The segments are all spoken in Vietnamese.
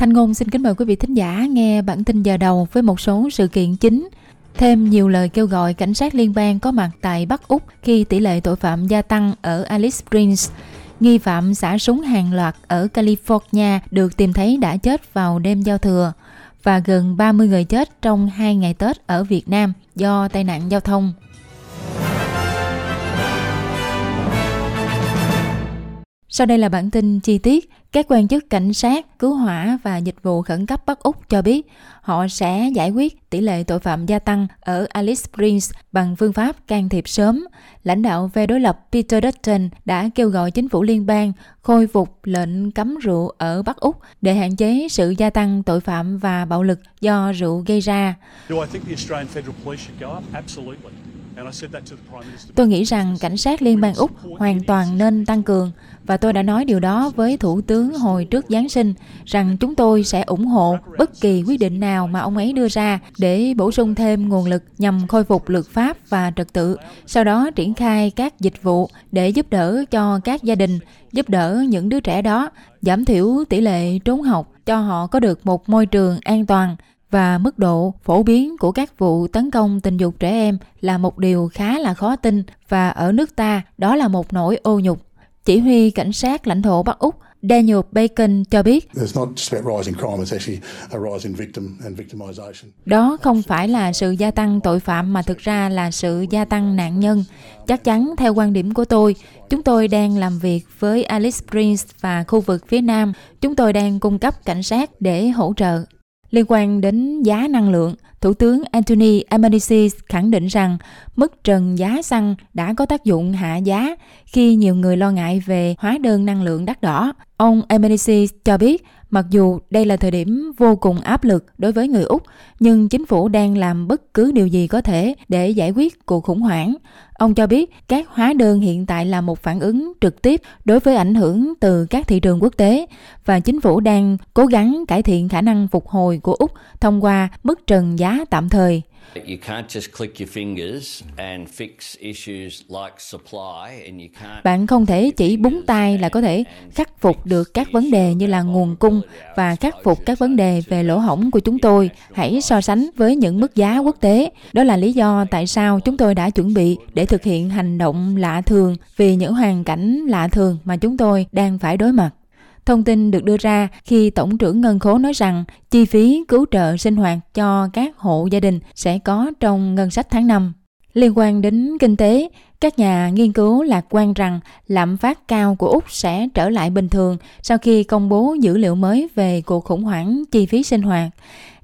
Thanh Ngôn xin kính mời quý vị thính giả nghe bản tin giờ đầu với một số sự kiện chính. Thêm nhiều lời kêu gọi cảnh sát liên bang có mặt tại Bắc Úc khi tỷ lệ tội phạm gia tăng ở Alice Springs. Nghi phạm xả súng hàng loạt ở California được tìm thấy đã chết vào đêm giao thừa và gần 30 người chết trong hai ngày Tết ở Việt Nam do tai nạn giao thông. Sau đây là bản tin chi tiết. Các quan chức cảnh sát, cứu hỏa và dịch vụ khẩn cấp Bắc Úc cho biết họ sẽ giải quyết tỷ lệ tội phạm gia tăng ở Alice Springs bằng phương pháp can thiệp sớm. Lãnh đạo về đối lập Peter Dutton đã kêu gọi chính phủ liên bang khôi phục lệnh cấm rượu ở Bắc Úc để hạn chế sự gia tăng tội phạm và bạo lực do rượu gây ra. Tôi nghĩ rằng cảnh sát liên bang Úc hoàn toàn nên tăng cường và tôi đã nói điều đó với Thủ tướng hồi trước Giáng sinh rằng chúng tôi sẽ ủng hộ bất kỳ quyết định nào mà ông ấy đưa ra để bổ sung thêm nguồn lực nhằm khôi phục luật pháp và trật tự, sau đó triển khai các dịch vụ để giúp đỡ cho các gia đình, giúp đỡ những đứa trẻ đó, giảm thiểu tỷ lệ trốn học cho họ có được một môi trường an toàn và mức độ phổ biến của các vụ tấn công tình dục trẻ em là một điều khá là khó tin và ở nước ta đó là một nỗi ô nhục. Chỉ huy cảnh sát lãnh thổ Bắc Úc Daniel Bacon cho biết đó không phải là sự gia tăng tội phạm mà thực ra là sự gia tăng nạn nhân. Chắc chắn theo quan điểm của tôi, chúng tôi đang làm việc với Alice Springs và khu vực phía Nam. Chúng tôi đang cung cấp cảnh sát để hỗ trợ. Liên quan đến giá năng lượng, Thủ tướng Anthony Albanese khẳng định rằng mức trần giá xăng đã có tác dụng hạ giá khi nhiều người lo ngại về hóa đơn năng lượng đắt đỏ. Ông Albanese cho biết mặc dù đây là thời điểm vô cùng áp lực đối với người Úc, nhưng chính phủ đang làm bất cứ điều gì có thể để giải quyết cuộc khủng hoảng. Ông cho biết các hóa đơn hiện tại là một phản ứng trực tiếp đối với ảnh hưởng từ các thị trường quốc tế và chính phủ đang cố gắng cải thiện khả năng phục hồi của Úc thông qua mức trần giá tạm thời. Bạn không thể chỉ búng tay là có thể khắc phục được các vấn đề như là nguồn cung và khắc phục các vấn đề về lỗ hổng của chúng tôi. Hãy so sánh với những mức giá quốc tế. Đó là lý do tại sao chúng tôi đã chuẩn bị để thực hiện hành động lạ thường vì những hoàn cảnh lạ thường mà chúng tôi đang phải đối mặt. Thông tin được đưa ra khi Tổng trưởng Ngân khố nói rằng chi phí cứu trợ sinh hoạt cho các hộ gia đình sẽ có trong ngân sách tháng 5. Liên quan đến kinh tế, các nhà nghiên cứu lạc quan rằng lạm phát cao của Úc sẽ trở lại bình thường sau khi công bố dữ liệu mới về cuộc khủng hoảng chi phí sinh hoạt.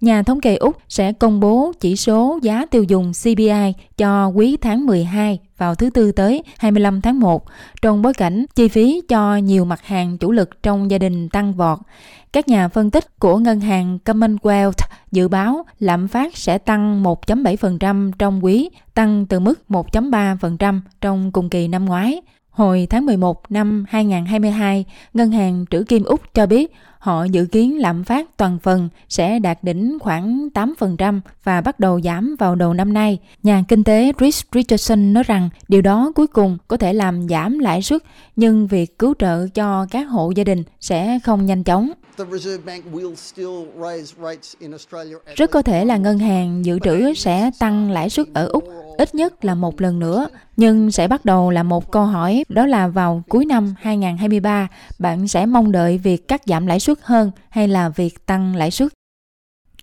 Nhà thống kê Úc sẽ công bố chỉ số giá tiêu dùng CPI cho quý tháng 12 vào thứ Tư tới 25 tháng 1, trong bối cảnh chi phí cho nhiều mặt hàng chủ lực trong gia đình tăng vọt. Các nhà phân tích của ngân hàng Commonwealth dự báo lạm phát sẽ tăng 1.7% trong quý, tăng từ mức 1.3% trong cùng kỳ năm ngoái. Hồi tháng 11 năm 2022, Ngân hàng Trữ Kim Úc cho biết họ dự kiến lạm phát toàn phần sẽ đạt đỉnh khoảng 8% và bắt đầu giảm vào đầu năm nay. Nhà kinh tế Rich Richardson nói rằng điều đó cuối cùng có thể làm giảm lãi suất, nhưng việc cứu trợ cho các hộ gia đình sẽ không nhanh chóng. Rất có thể là ngân hàng dự trữ sẽ tăng lãi suất ở Úc ít nhất là một lần nữa, nhưng sẽ bắt đầu là một câu hỏi đó là vào cuối năm 2023 bạn sẽ mong đợi việc cắt giảm lãi suất hơn hay là việc tăng lãi suất.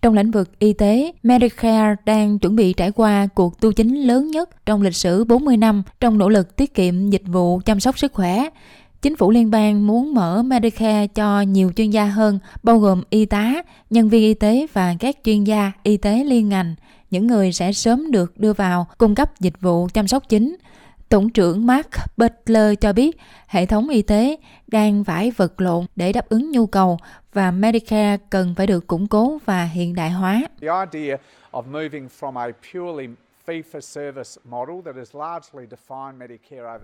Trong lĩnh vực y tế, Medicare đang chuẩn bị trải qua cuộc tu chính lớn nhất trong lịch sử 40 năm trong nỗ lực tiết kiệm dịch vụ chăm sóc sức khỏe. Chính phủ liên bang muốn mở Medicare cho nhiều chuyên gia hơn, bao gồm y tá, nhân viên y tế và các chuyên gia y tế liên ngành. Những người sẽ sớm được đưa vào cung cấp dịch vụ chăm sóc chính. Tổng trưởng Mark Butler cho biết, hệ thống y tế đang phải vật lộn để đáp ứng nhu cầu và Medicare cần phải được củng cố và hiện đại hóa.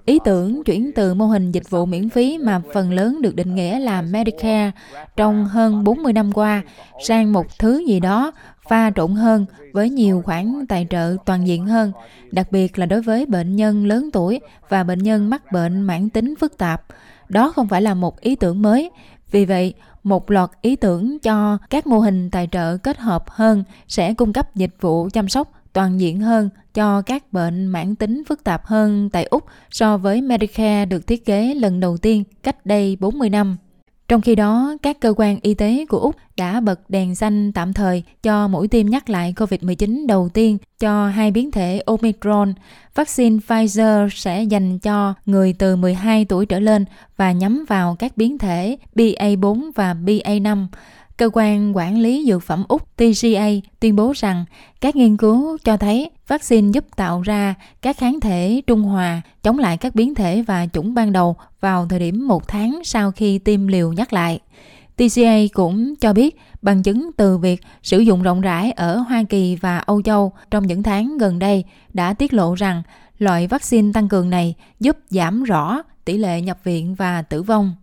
Ý tưởng chuyển từ mô hình dịch vụ miễn phí mà phần lớn được định nghĩa là Medicare trong hơn 40 năm qua sang một thứ gì đó pha trộn hơn với nhiều khoản tài trợ toàn diện hơn, đặc biệt là đối với bệnh nhân lớn tuổi và bệnh nhân mắc bệnh mãn tính phức tạp. Đó không phải là một ý tưởng mới. Vì vậy, một loạt ý tưởng cho các mô hình tài trợ kết hợp hơn sẽ cung cấp dịch vụ chăm sóc toàn diện hơn cho các bệnh mãn tính phức tạp hơn tại Úc so với Medicare được thiết kế lần đầu tiên cách đây 40 năm. Trong khi đó, các cơ quan y tế của Úc đã bật đèn xanh tạm thời cho mũi tiêm nhắc lại COVID-19 đầu tiên cho hai biến thể Omicron. Vaccine Pfizer sẽ dành cho người từ 12 tuổi trở lên và nhắm vào các biến thể BA4 và BA5. Cơ quan quản lý dược phẩm Úc TGA tuyên bố rằng các nghiên cứu cho thấy vaccine giúp tạo ra các kháng thể trung hòa, chống lại các biến thể và chủng ban đầu vào thời điểm một tháng sau khi tiêm liều nhắc lại. TGA cũng cho biết bằng chứng từ việc sử dụng rộng rãi ở Hoa Kỳ và Âu Châu trong những tháng gần đây đã tiết lộ rằng loại vaccine tăng cường này giúp giảm rõ tỷ lệ nhập viện và tử vong.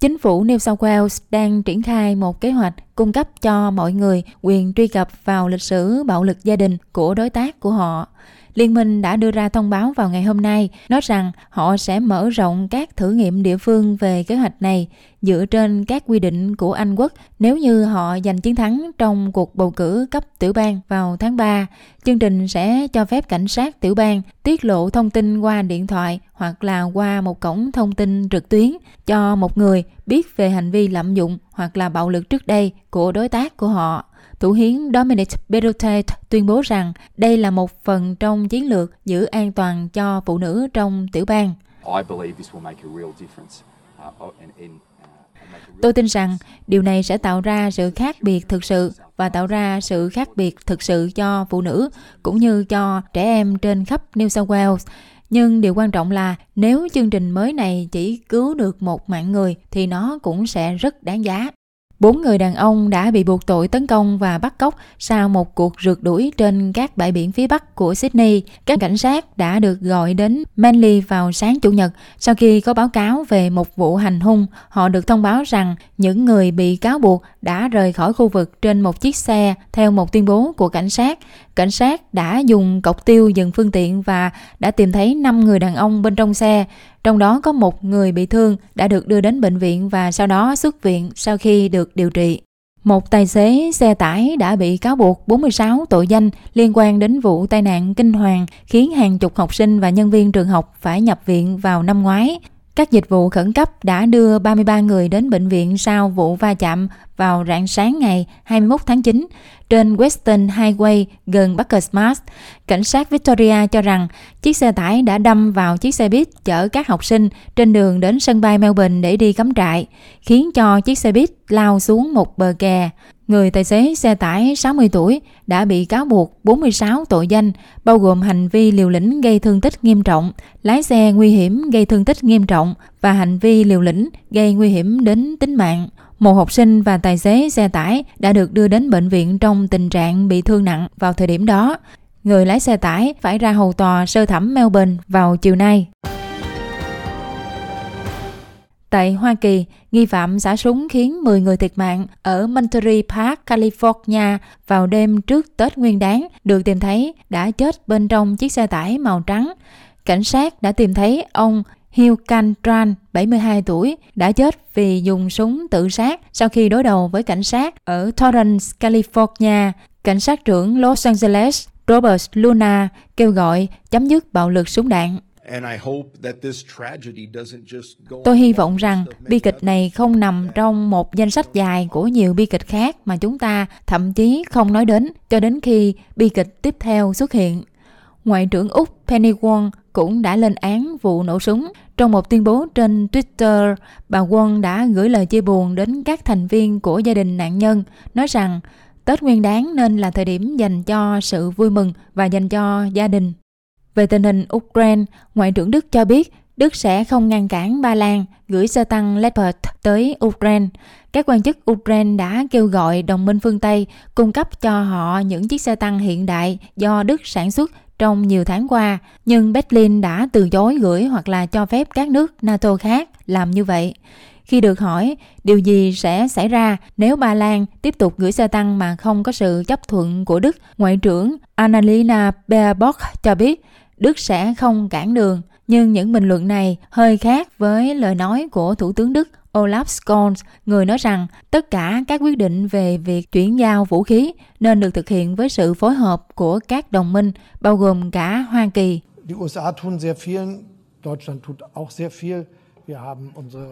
Chính phủ New South Wales đang triển khai một kế hoạch cung cấp cho mọi người quyền truy cập vào lịch sử bạo lực gia đình của đối tác của họ. Liên minh đã đưa ra thông báo vào ngày hôm nay, nói rằng họ sẽ mở rộng các thử nghiệm địa phương về kế hoạch này dựa trên các quy định của Anh quốc nếu như họ giành chiến thắng trong cuộc bầu cử cấp tiểu bang vào tháng 3. Chương trình sẽ cho phép cảnh sát tiểu bang tiết lộ thông tin qua điện thoại hoặc là qua một cổng thông tin trực tuyến cho một người biết về hành vi lạm dụng hoặc là bạo lực trước đây của đối tác của họ. Thủ hiến Dominic Perrottet tuyên bố rằng đây là một phần trong chiến lược giữ an toàn cho phụ nữ trong tiểu bang. Tôi tin rằng điều này sẽ tạo ra sự khác biệt thực sự và tạo ra sự khác biệt thực sự cho phụ nữ cũng như cho trẻ em trên khắp New South Wales. Nhưng điều quan trọng là nếu chương trình mới này chỉ cứu được một mạng người thì nó cũng sẽ rất đáng giá. Bốn người đàn ông đã bị buộc tội tấn công và bắt cóc sau một cuộc rượt đuổi trên các bãi biển phía bắc của Sydney. Các cảnh sát đã được gọi đến Manly vào sáng Chủ nhật sau khi có báo cáo về một vụ hành hung. Họ được thông báo rằng những người bị cáo buộc đã rời khỏi khu vực trên một chiếc xe, theo một tuyên bố của cảnh sát. Cảnh sát đã dùng cọc tiêu dừng phương tiện và đã tìm thấy 5 người đàn ông bên trong xe, trong đó có một người bị thương đã được đưa đến bệnh viện và sau đó xuất viện sau khi được điều trị. Một tài xế xe tải đã bị cáo buộc 46 tội danh liên quan đến vụ tai nạn kinh hoàng khiến hàng chục học sinh và nhân viên trường học phải nhập viện vào năm ngoái. Các dịch vụ khẩn cấp đã đưa 33 người đến bệnh viện sau vụ va chạm vào rạng sáng ngày 21 tháng 9 trên Western Highway gần Buckersmart. Cảnh sát Victoria cho rằng chiếc xe tải đã đâm vào chiếc xe buýt chở các học sinh trên đường đến sân bay Melbourne để đi cắm trại, khiến cho chiếc xe buýt lao xuống một bờ kè. Người tài xế xe tải 60 tuổi đã bị cáo buộc 46 tội danh, bao gồm hành vi liều lĩnh gây thương tích nghiêm trọng, lái xe nguy hiểm gây thương tích nghiêm trọng và hành vi liều lĩnh gây nguy hiểm đến tính mạng. Một học sinh và tài xế xe tải đã được đưa đến bệnh viện trong tình trạng bị thương nặng vào thời điểm đó. Người lái xe tải phải ra hầu tòa sơ thẩm Melbourne vào chiều nay. Tại Hoa Kỳ, nghi phạm xả súng khiến 10 người thiệt mạng ở Monterey Park, California vào đêm trước Tết Nguyên đán được tìm thấy đã chết bên trong chiếc xe tải màu trắng. Cảnh sát đã tìm thấy ông Hugh Cantran, 72 tuổi, đã chết vì dùng súng tự sát sau khi đối đầu với cảnh sát ở Torrance, California. Cảnh sát trưởng Los Angeles Robert Luna kêu gọi chấm dứt bạo lực súng đạn. Tôi hy vọng rằng bi kịch này không nằm trong một danh sách dài của nhiều bi kịch khác mà chúng ta thậm chí không nói đến cho đến khi bi kịch tiếp theo xuất hiện. Ngoại trưởng Úc Penny Wong cũng đã lên án vụ nổ súng. Trong một tuyên bố trên Twitter, bà Wong đã gửi lời chia buồn đến các thành viên của gia đình nạn nhân, nói rằng Tết Nguyên đáng nên là thời điểm dành cho sự vui mừng và dành cho gia đình. Về tình hình Ukraine, Ngoại trưởng Đức cho biết Đức sẽ không ngăn cản Ba Lan gửi xe tăng Leopard tới Ukraine. Các quan chức Ukraine đã kêu gọi đồng minh phương Tây cung cấp cho họ những chiếc xe tăng hiện đại do Đức sản xuất trong nhiều tháng qua, nhưng Berlin đã từ chối gửi hoặc là cho phép các nước NATO khác làm như vậy. Khi được hỏi điều gì sẽ xảy ra nếu Ba Lan tiếp tục gửi xe tăng mà không có sự chấp thuận của Đức, Ngoại trưởng Annalena Baerbock cho biết Đức sẽ không cản đường. Nhưng những bình luận này hơi khác với lời nói của Thủ tướng Đức Olaf Scholz, người nói rằng tất cả các quyết định về việc chuyển giao vũ khí nên được thực hiện với sự phối hợp của các đồng minh, bao gồm cả Hoa Kỳ.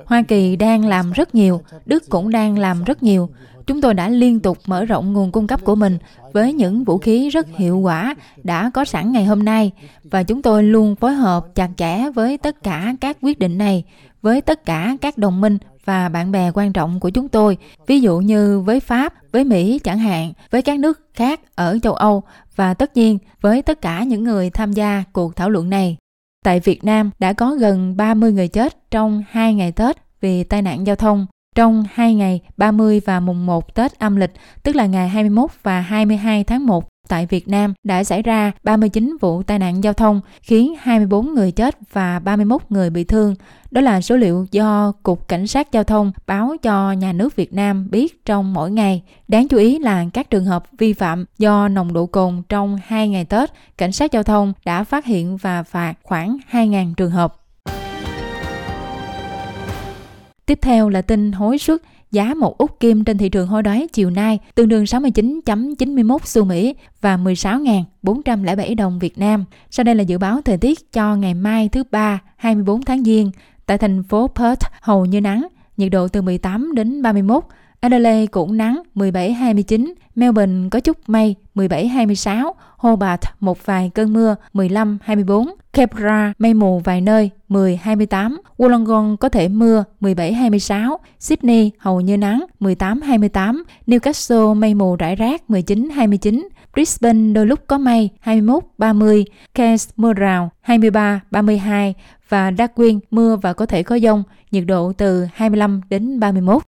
Hoa Kỳ đang làm rất nhiều, Đức cũng đang làm rất nhiều. Chúng tôi đã liên tục mở rộng nguồn cung cấp của mình với những vũ khí rất hiệu quả đã có sẵn ngày hôm nay và chúng tôi luôn phối hợp chặt chẽ với tất cả các quyết định này, với tất cả các đồng minh và bạn bè quan trọng của chúng tôi, ví dụ như với Pháp, với Mỹ chẳng hạn, với các nước khác ở châu Âu và tất nhiên với tất cả những người tham gia cuộc thảo luận này. Tại Việt Nam đã có gần 30 người chết trong 2 ngày Tết vì tai nạn giao thông. Trong 2 ngày 30 và mùng 1 Tết âm lịch, tức là ngày 21 và 22 tháng 1 tại Việt Nam đã xảy ra 39 vụ tai nạn giao thông khiến 24 người chết và 31 người bị thương. Đó là số liệu do Cục Cảnh sát Giao thông báo cho nhà nước Việt Nam biết trong mỗi ngày. Đáng chú ý là các trường hợp vi phạm do nồng độ cồn trong 2 ngày Tết, Cảnh sát Giao thông đã phát hiện và phạt khoảng 2.000 trường hợp. Tiếp theo là tin hối suất giá một út kim trên thị trường hối đoái chiều nay tương đương 69.91 xu Mỹ và 16.407 đồng Việt Nam. Sau đây là dự báo thời tiết cho ngày mai thứ ba 24 tháng Giêng tại thành phố Perth hầu như nắng, nhiệt độ từ 18 đến 31. Adelaide cũng nắng 17-29, Melbourne có chút mây 17-26, Hobart một vài cơn mưa 15-24, Canberra mây mù vài nơi 10-28, Wollongong có thể mưa 17-26, Sydney hầu như nắng 18-28, Newcastle mây mù rải rác 19-29, Brisbane đôi lúc có mây 21-30, Cairns mưa rào 23-32 và Darwin mưa và có thể có dông, nhiệt độ từ 25 đến 31.